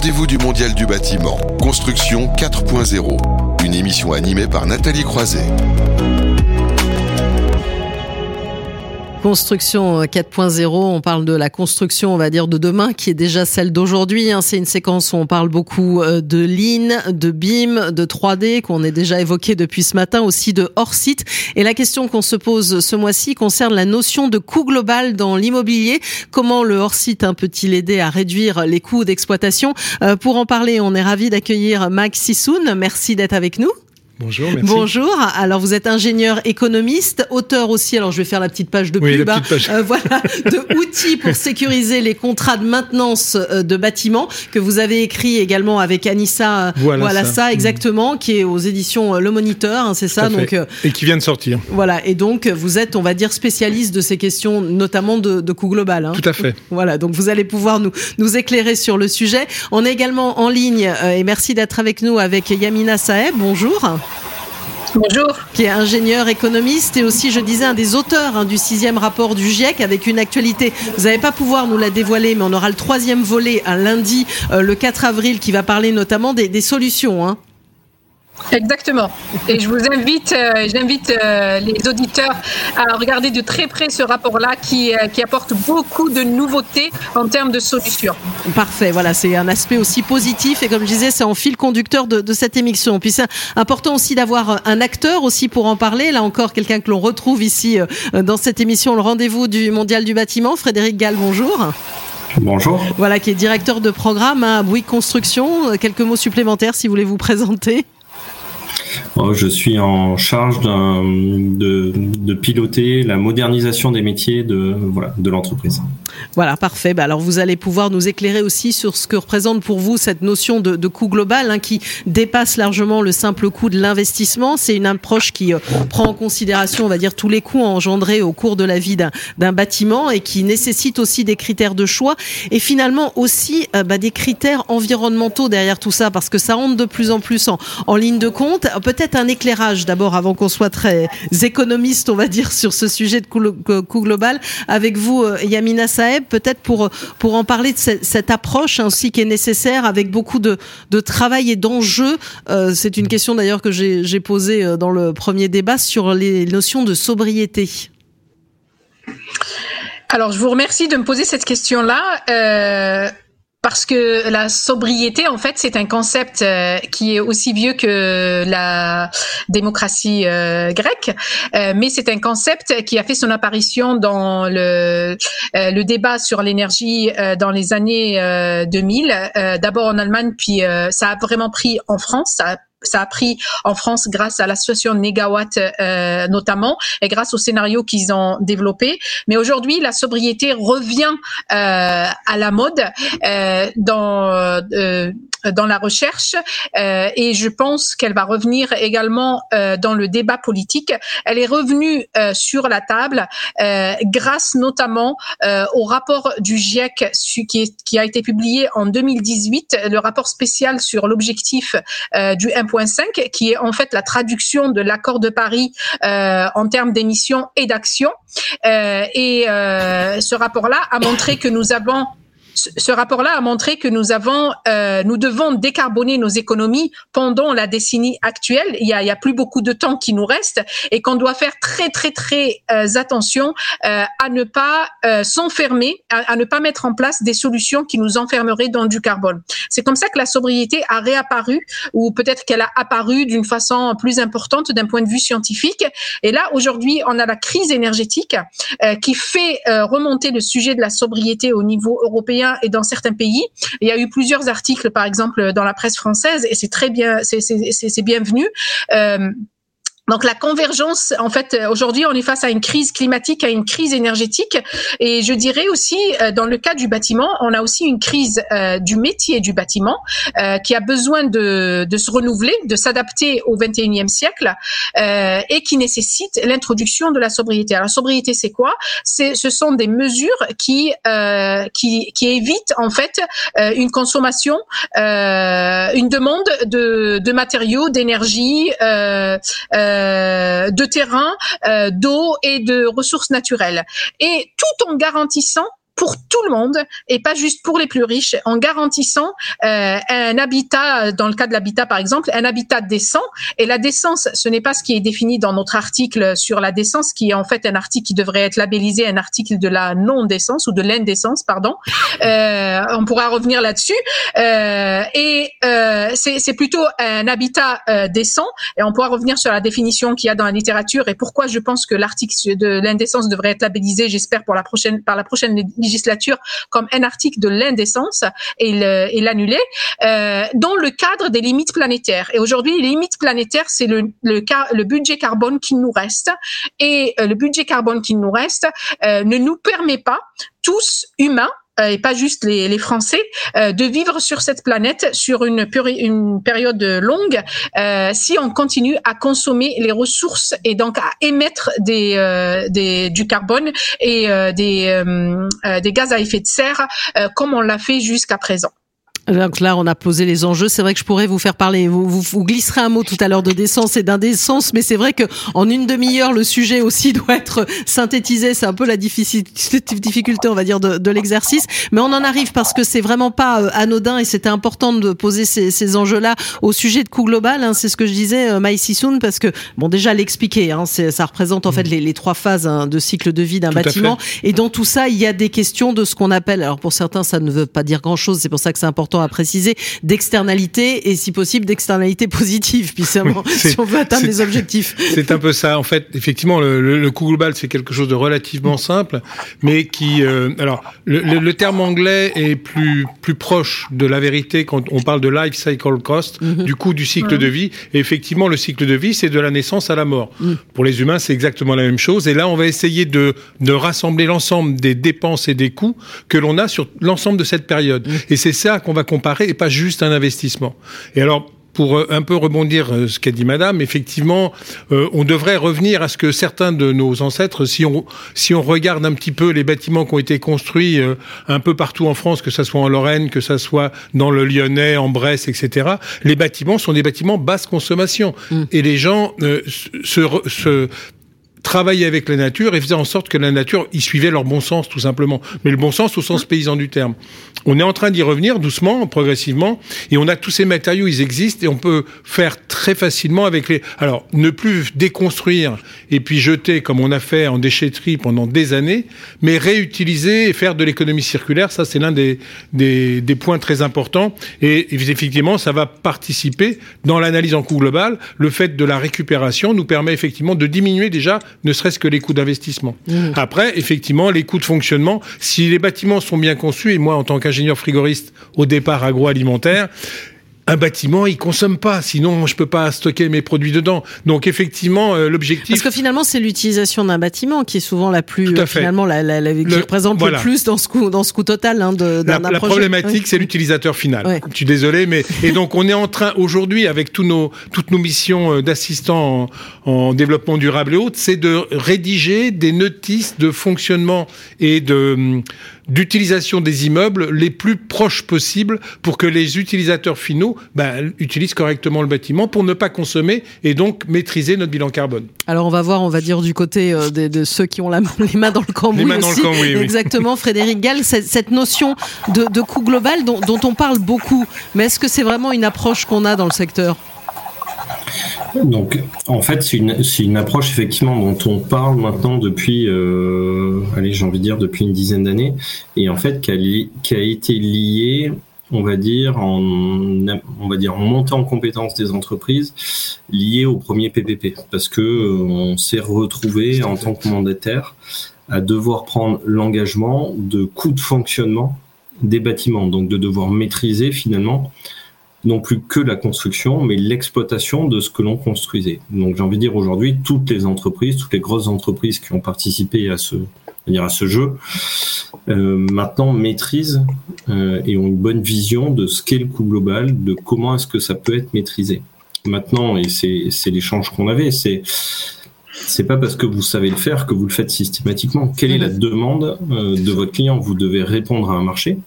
rendez-vous du Mondial du bâtiment, Construction 4.0, une émission animée par Nathalie Croiset. Construction 4.0, on parle de la construction, on va dire, de demain, qui est déjà celle d'aujourd'hui. Hein. C'est une séquence où on parle beaucoup euh, de Lean, de BIM, de 3D, qu'on a déjà évoqué depuis ce matin, aussi de hors-site. Et la question qu'on se pose ce mois-ci concerne la notion de coût global dans l'immobilier. Comment le hors-site hein, peut-il aider à réduire les coûts d'exploitation? Euh, Pour en parler, on est ravi d'accueillir Max Sissoun. Merci d'être avec nous. Bonjour, merci. Bonjour. Alors vous êtes ingénieur économiste, auteur aussi. Alors je vais faire la petite page de pub. La petite page. Euh, voilà, de outils pour sécuriser les contrats de maintenance euh, de bâtiments que vous avez écrit également avec Anissa. euh, Voilà ça. exactement, qui est aux éditions Le Moniteur, hein, c'est ça. Donc euh, Et qui vient de sortir. voilà. Et donc vous êtes, on va dire, spécialiste de ces questions, notamment de, de coût global. hein. Tout à fait. Voilà, donc vous allez pouvoir nous, nous éclairer sur le sujet. On est également en ligne, euh, et merci d'être avec nous, avec Yamina Saeb. Bonjour Bonjour. qui est ingénieur économiste et aussi, je disais, un des auteurs hein, du sixième rapport du GIEC avec une actualité. Vous n'allez pas pouvoir nous la dévoiler, mais on aura le troisième volet un lundi, euh, le 4 avril, qui va parler notamment des, des solutions. Hein. Exactement. Et je vous invite, euh, j'invite euh, les auditeurs à regarder de très près ce rapport-là qui, euh, qui apporte beaucoup de nouveautés en termes de solutions. Parfait, voilà, c'est un aspect aussi positif et comme je disais, c'est en fil conducteur de, de cette émission. Puis c'est important aussi d'avoir un acteur aussi pour en parler. Là encore, quelqu'un que l'on retrouve ici euh, dans cette émission, le rendez-vous du Mondial du bâtiment. Frédéric Gall, bonjour. Bonjour. Voilà, qui est directeur de programme à Bouygues Construction. Quelques mots supplémentaires si vous voulez vous présenter. Euh, Je suis en charge de, de piloter la modernisation des métiers de, voilà, de l'entreprise. Voilà, parfait. Bah, alors vous allez pouvoir nous éclairer aussi sur ce que représente pour vous cette notion de, de coût global hein, qui dépasse largement le simple coût de l'investissement. C'est une approche qui euh, prend en considération, on va dire, tous les coûts engendrés au cours de la vie d'un bâtiment et qui nécessite aussi des critères de choix et finalement aussi euh, bah, des critères environnementaux derrière tout ça parce que ça rentre de plus en plus en, en ligne de compte. Euh, Peut-être un éclairage d'abord avant qu'on soit très économiste, on va dire, sur ce sujet de coût, global avec vous, euh, Yamina Peut-être pour, pour en parler de cette, approche aussi qui est nécessaire avec beaucoup de, de travail et d'enjeux. Euh, C'est une question d'ailleurs que j'ai j'ai posée euh, dans le premier débat sur les notions de sobriété. Alors, je vous remercie de me poser cette question-là. euh, parce que la sobriété, en fait, c'est un concept euh, qui est aussi vieux que la démocratie euh, grecque, Euh, mais c'est un concept qui a fait son apparition dans le, débat sur l'énergie dans les années euh, 2000, euh, d'abord en Allemagne, puis ça a vraiment pris en France, ça a pris en France grâce à l'association Negawatt euh, notamment et grâce au scénario qu'ils ont développé. Mais aujourd'hui, la sobriété revient euh, à la mode euh, dans euh, dans la recherche euh, et je pense qu'elle va revenir également euh, dans le débat politique. Elle est revenue sur la table grâce notamment au rapport du GIEC qui, est- qui a été publié en 2018, le rapport spécial sur l'objectif du 1.5, qui est en fait la traduction de l'accord de Paris euh, en termes d'émissions et d'actions. Euh, et euh, ce rapport-là a montré que nous avons ce rapport-là a montré que nous avons, euh, nous devons décarboner nos économies pendant la décennie actuelle. Il y a, il y a plus beaucoup de temps qui nous reste et qu'on doit faire très très très euh, attention euh, à ne pas euh, s'enfermer, à, à ne pas mettre en place des solutions qui nous enfermeraient dans du carbone. C'est comme ça que la sobriété a réapparu, ou peut-être qu'elle a apparu d'une façon plus importante d'un point de vue scientifique. Et là, aujourd'hui, on a la crise énergétique euh, qui fait remonter le sujet de la sobriété au niveau européen et dans certains pays. Il y a eu plusieurs articles, par exemple, dans la presse française, et c'est très bien, c'est bienvenu. Euh, donc la convergence, en fait, euh, aujourd'hui, on est face à une crise climatique, à une crise énergétique, et je dirais aussi, euh, dans le cas du bâtiment, on a aussi une crise euh, du métier du bâtiment euh, qui a besoin de, de se renouveler, de s'adapter au 21e siècle, euh, et qui nécessite l'introduction de la sobriété. Alors la sobriété, c'est quoi? C'est, ce sont des mesures qui euh, qui, qui évitent en fait une consommation, une demande de, de matériaux, d'énergie. Euh, de terrain, euh, d'eau et de ressources naturelles. Et tout en garantissant pour tout le monde et pas juste pour les plus riches, en garantissant euh, un habitat, dans le cas de l'habitat par exemple, un habitat décent. Et la décence, ce n'est pas ce qui est défini dans notre article sur la décence, qui est en fait un article qui devrait être labellisé un article de la non-décence ou de l'indécence, pardon. Euh, on pourra revenir là-dessus. Euh, et euh, c'est plutôt un habitat euh, décent. Et on pourra revenir sur la définition qu'il y a dans la littérature et pourquoi je pense que l'article de l'indécence devrait être labellisé, j'espère pour la prochaine par la prochaine législature comme un article de l'indécence et l'annuler euh, dans le cadre des limites planétaires. Et aujourd'hui, les limites planétaires, c'est le, le, budget carbone qui nous reste et le budget carbone qui nous reste ne nous permet pas tous humains euh, et pas juste les, Français, euh, de vivre sur cette planète sur une, période longue euh, si on continue à consommer les ressources et donc à émettre des, euh, du carbone et des gaz à effet de serre comme on l'a fait jusqu'à présent. Donc là, on a posé les enjeux. C'est vrai que je pourrais vous faire parler. Vous, vous, glisserez un mot tout à l'heure de décence et d'indécence, mais c'est vrai que en une demi-heure, le sujet aussi doit être synthétisé. C'est un peu la difficulté, on va dire, de, de l'exercice. Mais on en arrive parce que c'est vraiment pas euh, anodin et c'était important de poser ces, ces enjeux-là au sujet de coût global. Hein. C'est ce que je disais, euh, Maï Sissoun, parce que bon, déjà l'expliquer, hein, ça représente en fait les, les trois phases hein, de cycle de vie d'un bâtiment. Et dans tout ça, il y a des questions de ce qu'on appelle. Alors pour certains, ça ne veut pas dire grand-chose. C'est pour ça que c'est important à préciser, d'externalité et si possible d'externalité positive, puis si on veut atteindre les objectifs. C'est un peu ça. En fait, effectivement, le, le, coût global, c'est quelque chose de relativement simple, mais qui... Euh, alors, le, le, terme anglais est plus, plus proche de la vérité quand on parle de life cycle cost, mhm. du coût du cycle de vie. Et effectivement, le cycle de vie, c'est de la naissance à la mort. Mhm. Pour les humains, c'est exactement la même chose. Et là, on va essayer de, de rassembler l'ensemble des dépenses et des coûts que l'on a sur l'ensemble de cette période. Mhm. Et c'est ça qu'on va comparer et pas juste un investissement. Et alors, pour euh, un peu rebondir euh, ce qu'a dit Madame, effectivement, euh, on devrait revenir à ce que certains de nos ancêtres, si on si on regarde un petit peu les bâtiments qui ont été construits un peu partout en France, que ça soit en Lorraine, que ça soit dans le Lyonnais, en Bresse, etc. Les bâtiments sont des bâtiments basse consommation mmh. et les gens se, se travailler avec la nature et faisait en sorte que la nature y suivait leur bon sens tout simplement, mais le bon sens au sens paysan du terme. On est en train d'y revenir doucement, progressivement, et on a tous ces matériaux, ils existent et on peut faire très facilement avec les. Alors ne plus déconstruire et puis jeter comme on a fait en déchetterie pendant des années, mais réutiliser et faire de l'économie circulaire, ça c'est l'un des, des, des points très importants et effectivement ça va participer dans l'analyse en coût global. Le fait de la récupération nous permet effectivement de diminuer déjà ne serait-ce que les coûts d'investissement. Mmh. Après, effectivement, les coûts de fonctionnement, si les bâtiments sont bien conçus, et moi, en tant qu'ingénieur frigoriste au départ agroalimentaire, un bâtiment, il consomme pas, sinon je peux pas stocker mes produits dedans. Donc effectivement, euh, l'objectif. Parce que finalement, c'est l'utilisation d'un bâtiment qui est souvent la plus finalement la, la, la, qui représente le plus dans ce coût dans ce coût total hein, de la, la problématique, c'est l'utilisateur final. Je suis désolé, mais et donc on est en train aujourd'hui avec tous nos toutes nos missions euh, d'assistants en, en, développement durable et autres, c'est de rédiger des notices de fonctionnement et de hum, d'utilisation des immeubles les plus proches possibles pour que les utilisateurs finaux ben, utilisent correctement le bâtiment pour ne pas consommer et donc maîtriser notre bilan carbone. Alors on va voir, on va dire du côté euh, de, ceux qui ont la, les mains dans le cambouis. Les mains dans le cambouis, oui. Exactement, Frédéric Gall, cette notion de, coût global dont, dont on parle beaucoup, mais est-ce que c'est vraiment une approche qu'on a dans le secteur? Donc, en fait, c'est une, une, approche effectivement dont on parle maintenant depuis, euh, allez, j'ai envie de dire depuis une dizaine d'années, et en fait qui a, qui a, été liée, on va dire, en, on va dire, en montée en compétence des entreprises liée au premier PPP, parce que euh, on s'est retrouvé en tant que mandataire à devoir prendre l'engagement de coûts de fonctionnement des bâtiments, donc de devoir maîtriser finalement non plus que la construction, mais l'exploitation de ce que l'on construisait. Donc j'ai envie de dire aujourd'hui, toutes les entreprises, toutes les grosses entreprises qui ont participé à ce, à ce jeu, euh, maintenant maîtrisent euh, et ont une bonne vision de ce qu'est le coût global, de comment est-ce que ça peut être maîtrisé. Maintenant, et c'est l'échange qu'on avait, c'est c'est pas parce que vous savez le faire que vous le faites systématiquement. Quelle est la demande euh, de votre client? Vous devez répondre à un marché.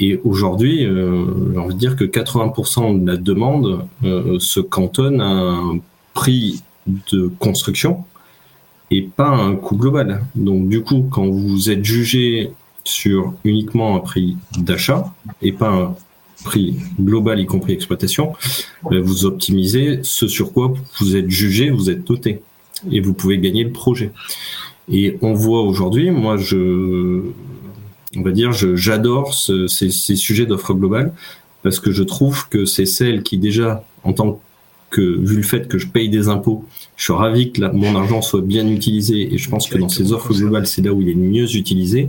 Et aujourd'hui, euh, j'ai envie de dire que 80% de la demande euh, se cantonne à un prix de construction et pas un coût global. Donc du coup, quand vous êtes jugé sur uniquement un prix d'achat et pas un prix global, y compris exploitation, euh, vous optimisez ce sur quoi vous êtes jugé, vous êtes noté, et vous pouvez gagner le projet. Et on voit aujourd'hui, moi, je, on va dire, j'adore ces, ces, sujets d'offres globales parce que je trouve que c'est celles qui déjà, en tant que, vu le fait que je paye des impôts, je suis ravi que mon argent soit bien utilisé et je pense que dans ces offres globales, c'est là où il est mieux utilisé,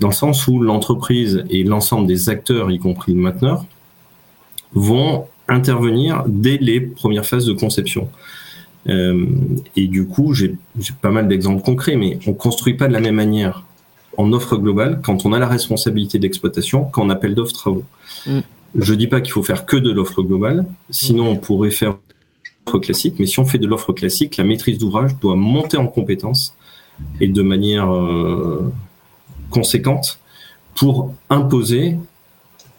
dans le sens où l'entreprise et l'ensemble des acteurs, y compris le mainteneur, vont intervenir dès les premières phases de conception. Euh, et du coup, j'ai pas mal d'exemples concrets, mais on construit pas de la même manière en offre globale quand on a la responsabilité d'exploitation qu'en appel d'offres travaux. Mm. Je dis pas qu'il faut faire que de l'offre globale, sinon on pourrait faire l'offre classique, mais si on fait de l'offre classique, la maîtrise d'ouvrage doit monter en compétences et de manière euh, conséquente pour imposer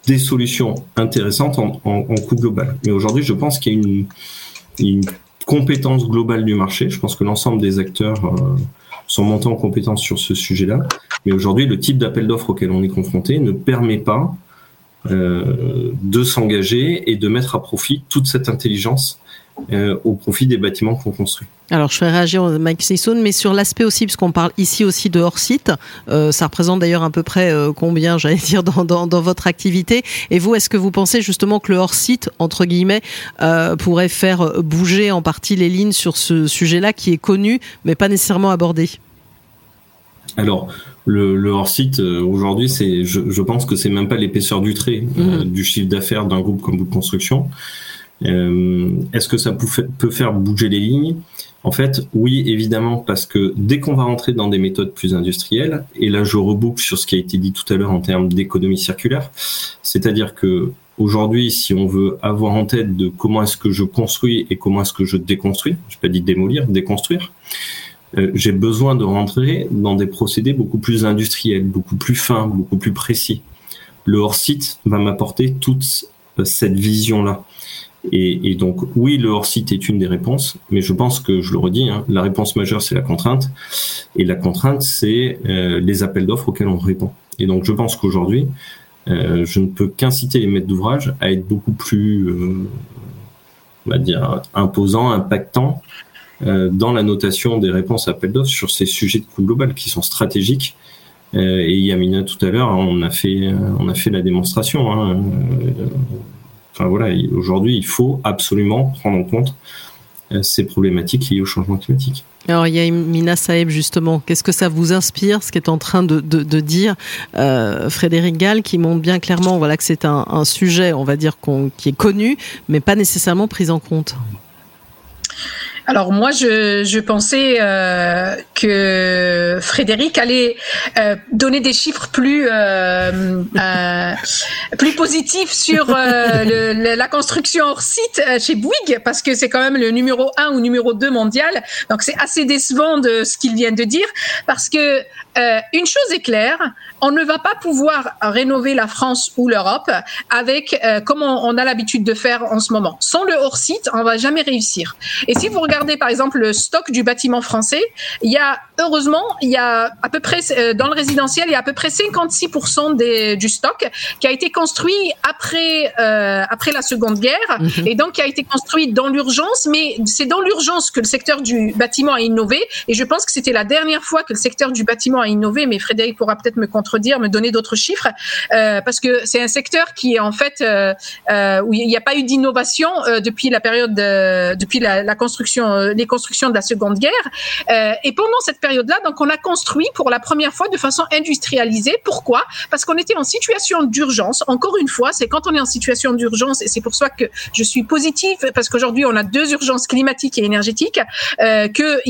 des solutions intéressantes en, en, coût global. Mais aujourd'hui, je pense qu'il y a une, une, compétence globale du marché. Je pense que l'ensemble des acteurs euh, sont montés en compétence sur ce sujet-là. Mais aujourd'hui, le type d'appel d'offres auquel on est confronté ne permet pas euh, de s'engager et de mettre à profit toute cette intelligence euh, au profit des bâtiments qu'on construit. Alors, je fais réagir Mike Sisson, mais sur l'aspect aussi, puisqu'on parle ici aussi de hors-site, euh, ça représente d'ailleurs à peu près combien, j'allais dire, dans, dans, dans, votre activité. Et vous, est-ce que vous pensez justement que le hors-site, entre guillemets, pourrait faire bouger en partie les lignes sur ce sujet-là qui est connu, mais pas nécessairement abordé? Alors, le, hors-site euh, aujourd'hui, c'est, je, pense que c'est même pas l'épaisseur du trait euh, mhm. du chiffre d'affaires d'un groupe comme Bout de Construction. Euh, est-ce que ça peut faire bouger les lignes? En fait, oui, évidemment, parce que dès qu'on va rentrer dans des méthodes plus industrielles, et là je reboucle sur ce qui a été dit tout à l'heure en termes d'économie circulaire, c'est-à-dire que aujourd'hui, si on veut avoir en tête de comment est-ce que je construis et comment est-ce que je déconstruis, je pas dit démolir, déconstruire, euh, j'ai besoin de rentrer dans des procédés beaucoup plus industriels, beaucoup plus fins, beaucoup plus précis. Le hors-site va m'apporter toute euh, cette vision-là. Et, et, donc, oui, le hors-site est une des réponses, mais je pense que, je le redis, hein, la réponse majeure, c'est la contrainte. Et la contrainte, c'est euh, les appels d'offres auxquels on répond. Et donc, je pense qu'aujourd'hui, euh, je ne peux qu'inciter les maîtres d'ouvrage à être beaucoup plus, euh, on va dire, imposants, impactants dans la notation des réponses à appel d'offres sur ces sujets de coût global qui sont stratégiques. Euh, et Yamina tout à l'heure, on a fait, on a fait la démonstration. Hein. Euh, enfin voilà, aujourd'hui, il faut absolument prendre en compte ces problématiques liées au changement climatique. Alors, il y a Mina Saeb, justement. Qu'est-ce que ça vous inspire, ce qu'est en train de, dire euh, Frédéric Gall, qui montre bien clairement voilà, que c'est un, un, sujet, on va dire, qui est connu, mais pas nécessairement pris en compte? Alors moi, je, pensais euh, que Frédéric allait euh, donner des chiffres plus euh, euh plus positifs sur euh, la construction hors site chez Bouygues, parce que c'est quand même le numéro un ou numéro 2 mondial. Donc c'est assez décevant de ce qu'il vient de dire, parce que une chose est claire, on ne va pas pouvoir rénover la France ou l'Europe avec comme on, on a l'habitude de faire en ce moment. Sans le hors site, on va jamais réussir. Et si vous regardez par exemple le stock du bâtiment français, il y a heureusement, il y a à peu près euh, dans le résidentiel, il y a à peu près 56% des, du stock qui a été construit après euh, après la Seconde Guerre mhm. et donc qui a été construit dans l'urgence. Mais c'est dans l'urgence que le secteur du bâtiment a innové et je pense que c'était la dernière fois que le secteur du bâtiment a innové. Mais Frédéric pourra peut-être me contredire, me donner d'autres chiffres euh, parce que c'est un secteur qui est en fait euh, euh où il n'y a pas eu d'innovation euh, depuis la période depuis la, la construction euh, les constructions de la Seconde Guerre. Et pendant cette période-là, donc on a construit pour la première fois de façon industrialisée. Pourquoi? Parce qu'on était en situation d'urgence. Encore une fois, c'est quand on est en situation d'urgence, et c'est pour ça que je suis positive, parce qu'aujourd'hui on a deux urgences climatiques et énergétiques, que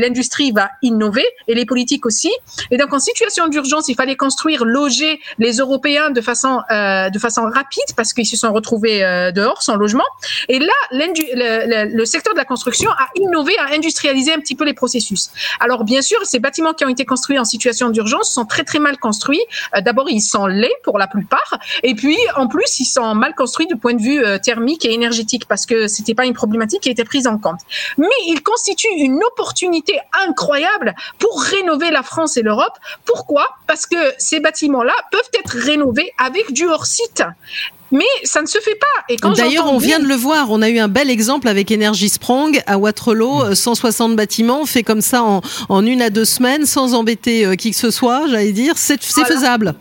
l'industrie va innover et les politiques aussi. Et donc en situation d'urgence, il fallait construire, loger les Européens de façon euh, de façon rapide parce qu'ils se sont retrouvés euh, dehors sans logement. Et là, le, secteur de la construction à innover, à industrialiser un petit peu les processus. Alors bien sûr, ces bâtiments qui ont été construits en situation d'urgence sont très très mal construits. Euh, d'abord, ils sont laids pour la plupart, et puis en plus, ils sont mal construits du point de vue thermique et énergétique parce que c'était pas une problématique qui a été prise en compte. Mais ils constituent une opportunité incroyable pour rénover la France et l'Europe. Pourquoi? Parce que ces bâtiments-là peuvent être rénovés avec du hors-site. Mais ça ne se fait pas. D'ailleurs, on vient de le voir. On a eu un bel exemple avec Energy Sprong à Waterloo. 160 bâtiments faits comme ça en, en, une à deux semaines sans embêter qui que ce soit, j'allais dire. C'est faisable.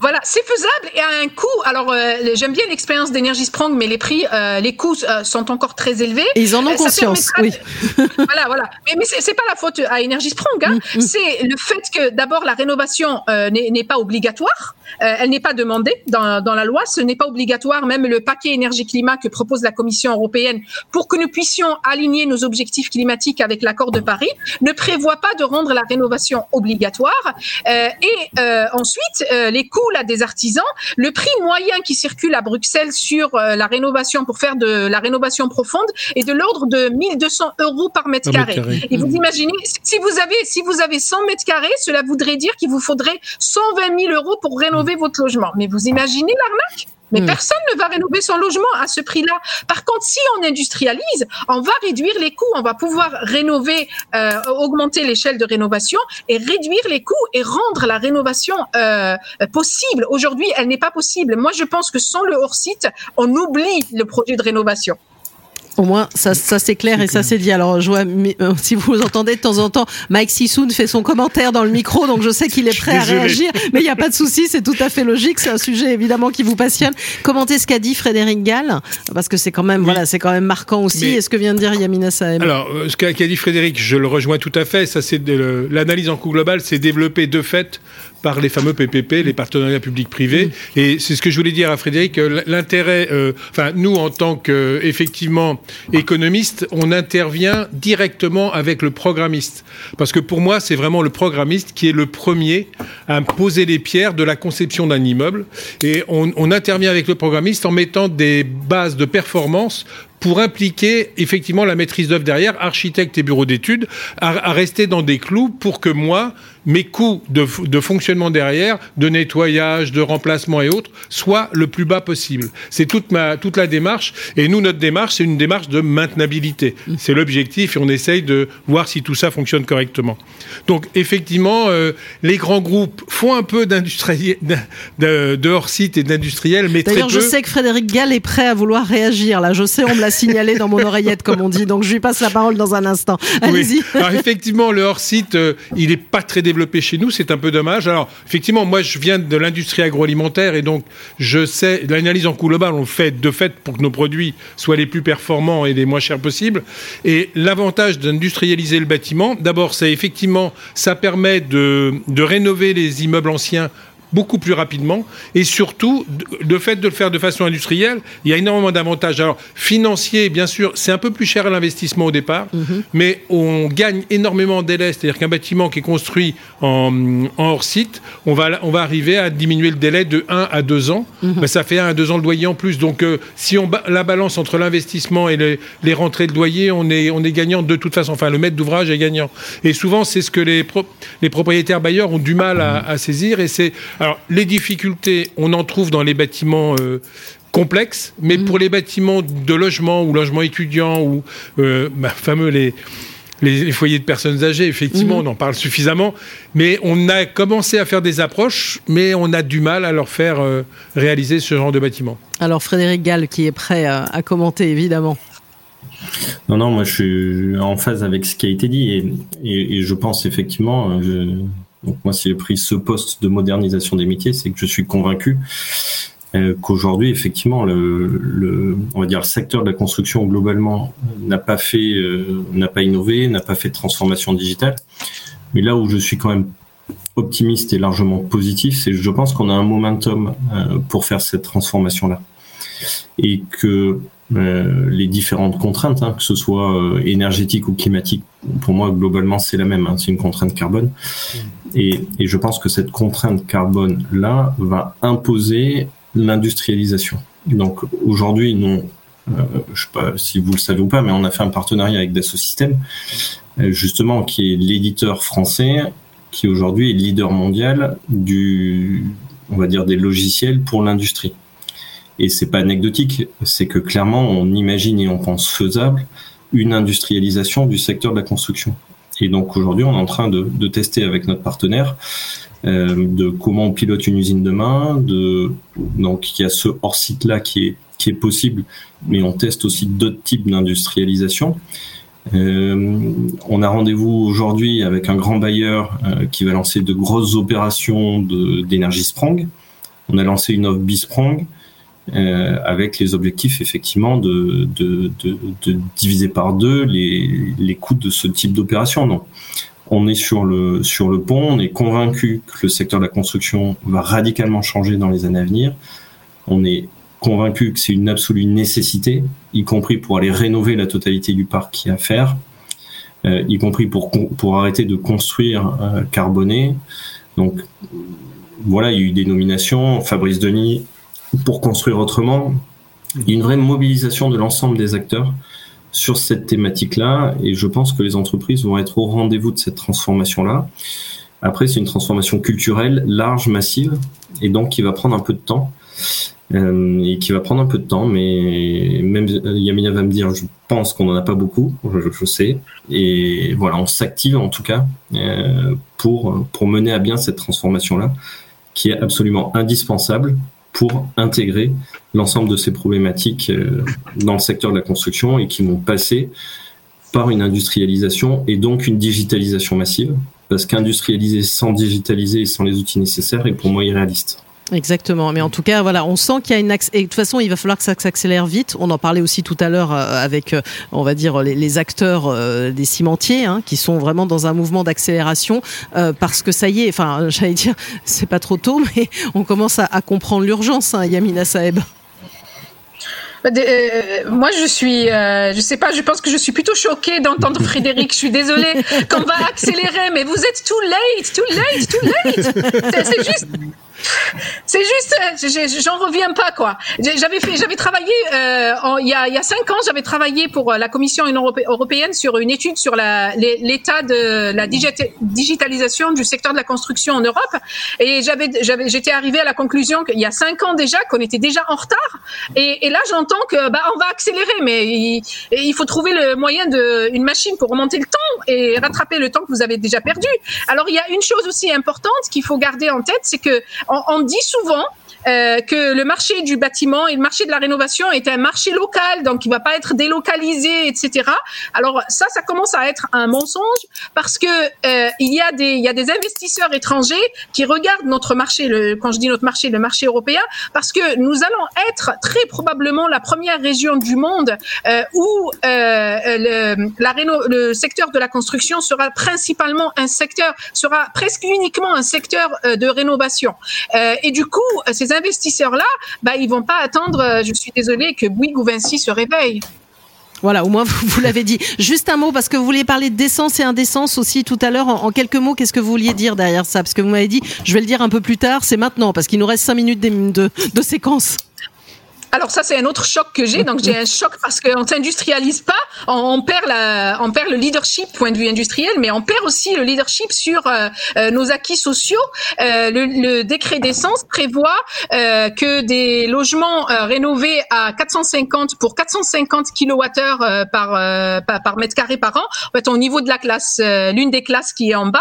Voilà, c'est faisable et à un coût. Alors, euh, j'aime bien l'expérience d'énergie Sprong, mais les prix, euh, les coûts euh, sont encore très élevés. Et ils en ont conscience, oui. voilà, voilà. Mais, mais c'est pas la faute à Énergie Sprong. Hein. Mm, mm. C'est le fait que d'abord la rénovation n'est pas obligatoire. Elle n'est pas demandée dans, dans la loi. Ce n'est pas obligatoire. Même le paquet énergie-climat que propose la Commission européenne pour que nous puissions aligner nos objectifs climatiques avec l'accord de Paris ne prévoit pas de rendre la rénovation obligatoire. et ensuite, les coûts des artisans. Le prix moyen qui circule à Bruxelles sur euh, la rénovation pour faire de la rénovation profonde est de l'ordre de 1200 euros par mètre carré. Et vous imaginez, si vous avez, si vous avez 100 mètres carrés, cela voudrait dire qu'il vous faudrait 120 000 euros pour rénover votre logement. Mais vous imaginez l'arnaque? Mais hmm. personne ne va rénover son logement à ce prix-là. Par contre, si on industrialise, on va réduire les coûts, on va pouvoir rénover, euh, augmenter l'échelle de rénovation et réduire les coûts et rendre la rénovation euh, possible. Aujourd'hui, elle n'est pas possible. Moi, je pense que sans le hors-site, on oublie le projet de rénovation. Au moins, ça, ça c'est clair et ça c'est dit. Alors, je vois, euh, si vous entendez de temps en temps, Mike Sissoun fait son commentaire dans le micro, donc je sais qu'il est prêt à réagir. Mais il n'y a pas de souci, c'est tout à fait logique. C'est un sujet évidemment qui vous passionne. Commentez ce qu'a dit Frédéric Gall, parce que c'est quand même, voilà, c'est quand même marquant aussi. Et ce que vient de dire Yamina Sahem? Alors, euh, ce qu'a dit Frédéric, je le rejoins tout à fait. Ça, c'est l'analyse en coût global, c'est développé de fait par les fameux PPP, les partenariats publics-privés. Et c'est ce que je voulais dire à Frédéric, l'intérêt, euh, enfin nous en tant qu'effectivement économistes, on intervient directement avec le programmiste. Parce que pour moi, c'est vraiment le programmiste qui est le premier à poser les pierres de la conception d'un immeuble. Et on, on intervient avec le programmiste en mettant des bases de performance pour impliquer effectivement la maîtrise d'œuvre derrière, architecte et bureau d'études, à, rester dans des clous pour que moi, mes coûts de, de, fonctionnement derrière, de nettoyage, de remplacement et autres, soient le plus bas possible. C'est toute, ma, toute la démarche. Et nous, notre démarche, c'est une démarche de maintenabilité. C'est l'objectif et on essaye de voir si tout ça fonctionne correctement. Donc, effectivement, euh, les grands groupes font un peu de, de hors-site et d'industriel, mais très peu. D'ailleurs, je sais que Frédéric Gall est prêt à vouloir réagir. Là, je sais, on me l'a signalé dans mon oreillette, comme on dit. Donc, je lui passe la parole dans un instant. Allez-y. Alors, effectivement, le hors-site, euh, il n'est pas très développé chez nous. C'est un peu dommage. Alors, effectivement, moi, je viens de l'industrie agroalimentaire et donc, je sais, l'analyse en coût global, on le fait de fait pour que nos produits soient les plus performants et les moins chers possibles. Et l'avantage d'industrialiser le bâtiment, d'abord, c'est effectivement, ça permet de, de rénover les immeubles anciens beaucoup plus rapidement et surtout le fait de le faire de façon industrielle, il y a énormément d'avantages. Alors financier, bien sûr, c'est un peu plus cher à l'investissement au départ, mhm. mais on gagne énormément en délai, c'est-à-dire qu'un bâtiment qui est construit en, hors site, on va on va arriver à diminuer le délai de 1 à 2 ans. Mhm. Ben, ça fait 1 à 2 ans de loyer en plus. Donc euh, si on la balance entre l'investissement et les, les, rentrées de loyer, on est on est gagnant de toute façon. Enfin, le maître d'ouvrage est gagnant. Et souvent, c'est ce que les les propriétaires bailleurs ont du mal à, à saisir et c'est alors, les difficultés, on en trouve dans les bâtiments euh, complexes, mais mm. pour les bâtiments de logement ou logement étudiant ou euh, bah, fameux les, les, foyers de personnes âgées, effectivement, mm. on en parle suffisamment, mais on a commencé à faire des approches, mais on a du mal à leur faire euh, réaliser ce genre de bâtiment. Alors Frédéric Gall qui est prêt à, commenter, évidemment. Non, non, moi je suis en phase avec ce qui a été dit et, et, je pense effectivement, donc moi, si j'ai pris ce poste de modernisation des métiers, c'est que je suis convaincu euh, qu'aujourd'hui, effectivement, le, on va dire le secteur de la construction globalement n'a pas fait, euh, n'a pas innové, n'a pas fait de transformation digitale. Mais là où je suis quand même optimiste et largement positif, c'est je pense qu'on a un momentum euh, pour faire cette transformation-là et que euh, les différentes contraintes, hein, que ce soit euh, énergétique ou climatique, pour moi globalement c'est la même, hein, c'est une contrainte carbone. Et, et, je pense que cette contrainte carbone là va imposer l'industrialisation. Donc aujourd'hui, non, euh, je sais pas si vous le savez ou pas, mais on a fait un partenariat avec Dassault Systèmes, euh, justement qui est l'éditeur français qui aujourd'hui est leader mondial du, on va dire des logiciels pour l'industrie. Et c'est pas anecdotique, c'est que clairement on imagine et on pense faisable une industrialisation du secteur de la construction. Et donc aujourd'hui, on est en train de, de tester avec notre partenaire euh, de comment on pilote une usine demain. De, donc il y a ce hors site là qui est qui est possible, mais on teste aussi d'autres types d'industrialisation. Euh, on a rendez-vous aujourd'hui avec un grand bailleur euh, qui va lancer de grosses opérations d'énergie Sprong. On a lancé une offre Bisprong euh, avec les objectifs effectivement de, diviser par deux les, coûts de ce type d'opération. Donc, on est sur le pont, on est convaincu que le secteur de la construction va radicalement changer dans les années à venir. On est convaincu que c'est une absolue nécessité, y compris pour aller rénover la totalité du parc qui a à faire, euh, y compris pour pour arrêter de construire euh, carboné. Donc voilà, il y a eu des nominations. Fabrice Denis pour construire autrement. Il y a une vraie mobilisation de l'ensemble des acteurs sur cette thématique-là, et je pense que les entreprises vont être au rendez-vous de cette transformation-là. Après, c'est une transformation culturelle large, massive, et donc qui va prendre un peu de temps. Euh, et qui va prendre un peu de temps, mais même Yamina va me dire, je pense qu'on n'en a pas beaucoup, je, je, sais, et voilà, on s'active en tout cas euh, pour pour mener à bien cette transformation-là, qui est absolument indispensable pour intégrer l'ensemble de ces problématiques euh, dans le secteur de la construction et qui vont passer par une industrialisation et donc une digitalisation massive, parce qu'industrialiser sans digitaliser et sans les outils nécessaires est pour moi irréaliste. Exactement. Mais en tout cas, voilà, on sent qu'il y a une et de toute façon, il va falloir que ça s'accélère vite. On en parlait aussi tout à l'heure euh, avec, euh, on va dire, les, acteurs euh, des cimentiers, hein, qui sont vraiment dans un mouvement d'accélération, parce que ça y est. Enfin, j'allais dire, c'est pas trop tôt, mais on commence à, comprendre l'urgence, hein, Yamina Saeb. moi, je suis, euh, je sais pas, je pense que je suis plutôt choquée d'entendre Frédéric. Je suis désolée qu'on va accélérer, mais vous êtes too late, too late, too late. C'est juste, c'est juste, j'en reviens pas quoi. J'avais fait, j'avais travaillé euh, il, y a, cinq ans, j'avais travaillé pour euh, la Commission européenne sur une étude sur l'état de la digitalisation du secteur de la construction en Europe, et j'avais, j'étais arrivée à la conclusion qu'il y a cinq ans déjà qu'on était déjà en retard, et, là j'entends que bah on va accélérer, mais il, il, faut trouver le moyen de une machine pour remonter le temps et rattraper le temps que vous avez déjà perdu. Alors il y a une chose aussi importante qu'il faut garder en tête, c'est que on, dit souvent euh, que le marché du bâtiment et le marché de la rénovation est un marché local, donc il va pas être délocalisé, etc. Alors ça, ça commence à être un mensonge parce que euh, il y a des il y a des investisseurs étrangers qui regardent notre marché, le, quand je dis notre marché, le marché européen, parce que nous allons être très probablement la première région du monde euh, où euh, le, la le secteur de la construction sera principalement un secteur, sera presque uniquement un secteur euh, de rénovation. Et du coup, ces investisseurs-là, bah, ils vont pas attendre, euh, je suis désolée, que Bouygues ou Vinci se réveille. Voilà, au moins vous, l'avez dit. Juste un mot, parce que vous vouliez parler d'essence et indécence aussi tout à l'heure. En, quelques mots, qu'est-ce que vous vouliez dire derrière ça? Parce que vous m'avez dit, je vais le dire un peu plus tard, c'est maintenant, parce qu'il nous reste cinq minutes de, de séquence. Alors ça c'est un autre choc que j'ai. Donc j'ai un choc parce qu'on s'industrialise pas, on, perd la, on perd le leadership point de vue industriel, mais on perd aussi le leadership sur euh, euh, nos acquis sociaux. Euh, le, le, décret d'essence prévoit euh, que des logements rénovés à 450 pour 450 kWh par, par, par mètre carré par an, en fait au niveau de la classe, l'une des classes qui est en bas,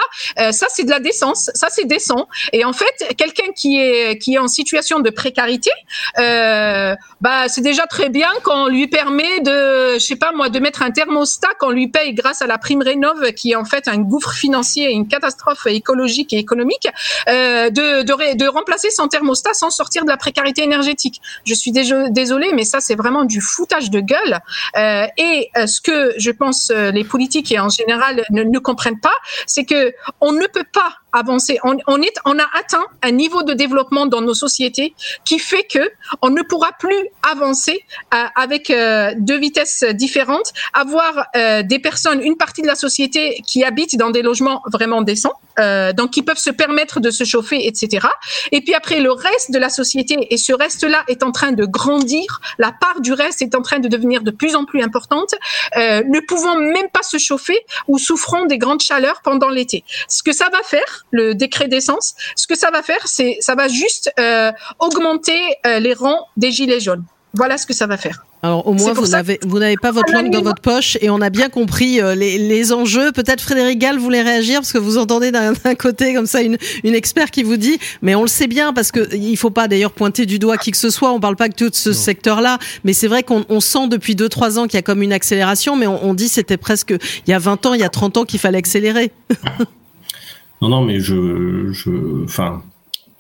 ça c'est de la décence, ça c'est décent. Et en fait quelqu'un qui est qui est en situation de précarité euh, bah c'est déjà très bien qu'on lui permet de, je sais pas moi, de mettre un thermostat qu'on lui paye grâce à la prime rénov, qui est en fait un gouffre financier une catastrophe écologique et économique, euh, de, remplacer son thermostat sans sortir de la précarité énergétique. Je suis désolée, mais ça c'est vraiment du foutage de gueule. Euh, et euh, ce que je pense les politiques et en général ne, ne comprennent pas, c'est que on ne peut pas avancer. On a atteint un niveau de développement dans nos sociétés qui fait que on ne pourra plus avancer euh, avec euh, deux vitesses différentes, avoir euh, des personnes, une partie de la société qui habitent dans des logements vraiment décents, euh, donc qui peuvent se permettre de se chauffer, etc. Et puis après le reste de la société, et ce reste-là est en train de grandir, la part du reste est en train de devenir de plus en plus importante, euh, ne pouvant même pas se chauffer ou souffrant des grandes chaleurs pendant l'été. Ce que ça va faire, le décret d'essence, ce que ça va faire, c'est ça va juste euh, augmenter euh, les rangs des gilets jaunes. Voilà ce que ça va faire. Alors au moins vous n'avez vous n'avez pas votre langue dans votre poche et on a bien compris euh, les, les enjeux. Peut-être Frédéric Gall voulait réagir parce que vous entendez d'un côté comme ça une, une expert qui vous dit, mais on le sait bien parce que il faut pas d'ailleurs pointer du doigt qui que ce soit. On parle pas que tout de ce secteur-là, mais c'est vrai qu'on on sent depuis deux trois ans qu'il y a comme une accélération, mais on, on dit c'était presque il y a 20 ans, il y a 30 ans qu'il fallait accélérer. non non, mais je je enfin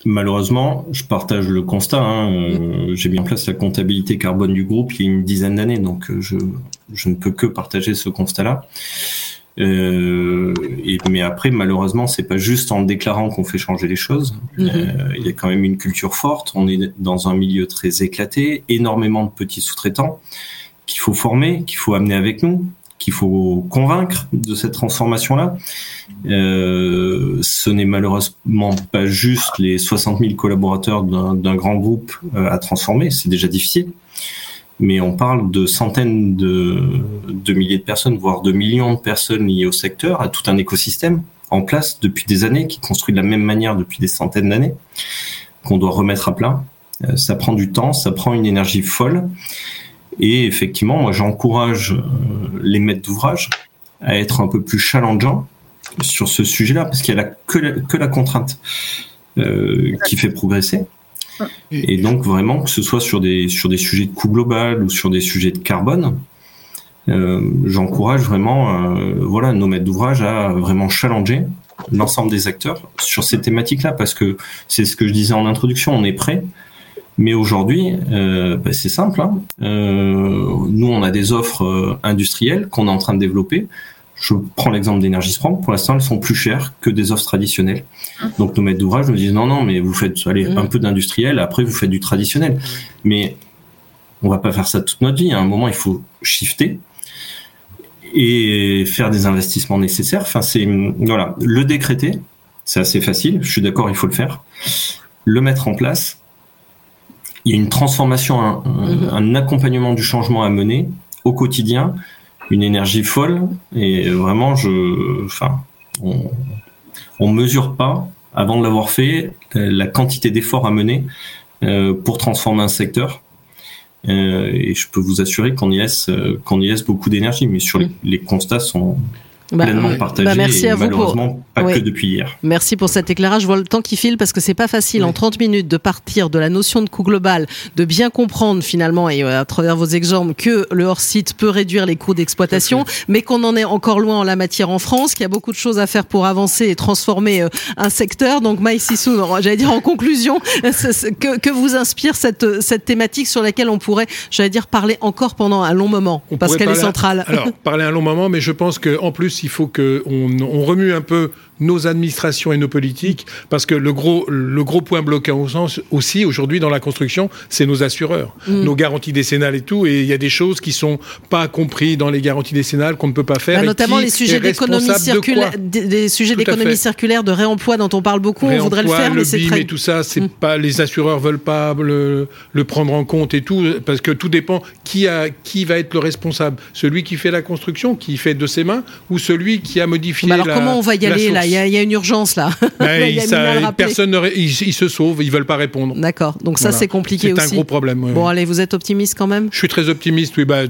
Malheureusement, je partage le constat. Hein, euh, j'ai mis en place la comptabilité carbone du groupe il y a une dizaine d'années, donc euh, je, je, ne peux que partager ce constat-là. Euh, et, mais après, malheureusement, c'est pas juste en déclarant qu'on fait changer les choses. Mhm. Euh, il y a quand même une culture forte. On est dans un milieu très éclaté, énormément de petits sous-traitants qu'il faut former, qu'il faut amener avec nous qu'il faut convaincre de cette transformation-là. Euh, ce n'est malheureusement pas juste les 60 000 collaborateurs d'un grand groupe euh, à transformer, c'est déjà difficile. Mais on parle de centaines de, milliers de personnes, voire de millions de personnes liées au secteur, à tout un écosystème en place depuis des années, qui construit de la même manière depuis des centaines d'années, qu'on doit remettre à plat. Euh, ça prend du temps, ça prend une énergie folle. Et effectivement, moi, j'encourage euh, les maîtres d'ouvrage à être un peu plus challengeants sur ce sujet-là, parce qu'il y a que, la, que la contrainte euh, qui fait progresser. Et donc vraiment que ce soit sur des sur des sujets de coût global ou sur des sujets de carbone, euh, j'encourage vraiment euh, voilà nos maîtres d'ouvrage à vraiment challenger l'ensemble des acteurs sur ces thématiques-là parce que c'est ce que je disais en introduction, on est prêt, mais aujourd'hui, euh, bah, c'est simple. Hein. Euh, nous, on a des offres euh, industrielles qu'on est en train de développer. Je prends l'exemple d'Energy Sprong. Pour l'instant, elles sont plus chères que des offres traditionnelles. Donc, nos maîtres d'ouvrage nous disent non, non, mais vous faites allez, mmh. un peu d'industriel, après vous faites du traditionnel. Mais on va pas faire ça toute notre vie. À un moment, il faut shifter et faire des investissements nécessaires. Enfin, c'est voilà, le décréter, c'est assez facile. Je suis d'accord, il faut le faire. Le mettre en place, il y a une transformation, mhm. un, accompagnement du changement à mener au quotidien, une énergie folle et vraiment, je, enfin, on, on mesure pas avant de l'avoir fait la quantité d'efforts à mener euh, pour transformer un secteur. Euh, et je peux vous assurer qu'on y laisse qu'on y laisse beaucoup d'énergie, mais sur les, les constats sont bah, pleinement partagé. Bah merci à vous malheureusement pas que depuis hier. Merci pour cet éclairage. Je vois le temps qui file parce que c'est pas facile en 30 minutes de partir de la notion de coût global, de bien comprendre finalement et euh, à travers vos exemples que le hors-site peut réduire les coûts d'exploitation, mais qu'on en est encore loin en la matière en France, qu'il y a beaucoup de choses à faire pour avancer et transformer euh, un secteur. Donc Maï Sissou, j'allais dire en conclusion, que, que vous inspire cette, cette thématique sur laquelle on pourrait, j'allais dire, parler encore pendant un long moment parce qu'elle est centrale. alors, parler un long moment, mais je pense qu'en plus, il faut qu'on on remue un peu nos administrations et nos politiques, parce que le gros, le gros point bloquant au sens aussi aujourd'hui dans la construction, c'est nos assureurs, mm. nos garanties décennales et tout, et il y a des choses qui sont pas comprises dans les garanties décennales qu'on ne peut pas faire. Bah, notamment les sujets d'économie circulaire, des, sujets d'économie circulaire, de réemploi dont on parle beaucoup, on voudrait le faire, mais c'est très. tout ça, c'est mm. pas les assureurs veulent pas le, le, prendre en compte et tout, parce que tout dépend qui a qui va être le responsable, celui qui fait la construction, qui fait de ses mains, ou celui qui a modifié. alors comment on va y aller là il y, a une urgence là. personne ne ils, se sauvent, ils veulent pas répondre. D'accord. Donc ça c'est compliqué aussi. C'est un gros problème. bon allez, vous êtes optimiste quand même? Je suis très optimiste. Oui, bah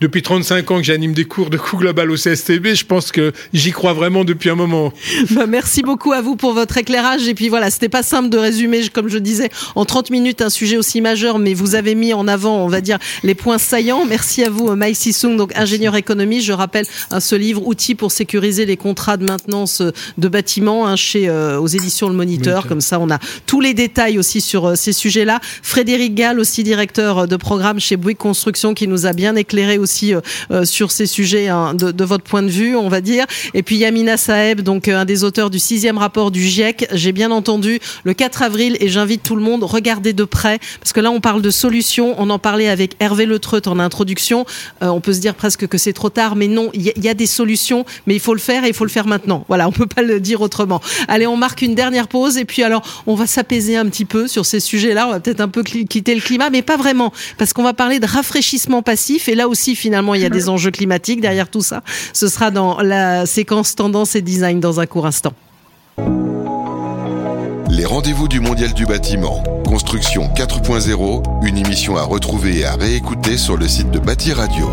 depuis 35 ans que j'anime des cours de coût global au CSTB, je pense que j'y crois vraiment depuis un moment. Bah, merci beaucoup à vous pour votre éclairage. Et puis voilà, c'était pas simple de résumer, comme je disais, en 30 minutes un sujet aussi majeur, mais vous avez mis en avant, on va dire, les points saillants. Merci à vous, Mai Sisung, donc ingénieur économie. Je rappelle hein, ce livre, Outils pour sécuriser les contrats de maintenance de bâtiments, hein, chez euh, aux éditions Le Moniteur. Comme ça, on a tous les détails aussi sur euh, ces sujets-là. Frédéric Gall, aussi directeur de programme chez Bouygues Construction, qui nous a bien éclairé aussi euh, euh, sur ces sujets hein, de, votre point de vue, on va dire. Et puis Yamina Saeb, donc euh, un des auteurs du sixième rapport du GIEC. J'ai bien entendu le 4 avril et j'invite tout le monde à regarder de près parce que là on parle de solutions. On en parlait avec Hervé Letreut en introduction. on peut se dire presque que c'est trop tard, mais non, il y, y, a des solutions, mais il faut le faire et il faut le faire maintenant. Voilà, on peut pas le dire autrement. Allez, on marque une dernière pause et puis alors on va s'apaiser un petit peu sur ces sujets-là. On va peut-être un peu quitter le climat, mais pas vraiment parce qu'on va parler de rafraîchissement passif et là aussi finalement il y a des enjeux climatiques derrière tout ça. Ce sera dans la séquence tendance et design dans un court instant. Les rendez-vous du Mondial du bâtiment, Construction 4.0, une émission à retrouver et à réécouter sur le site de Bâti Radio.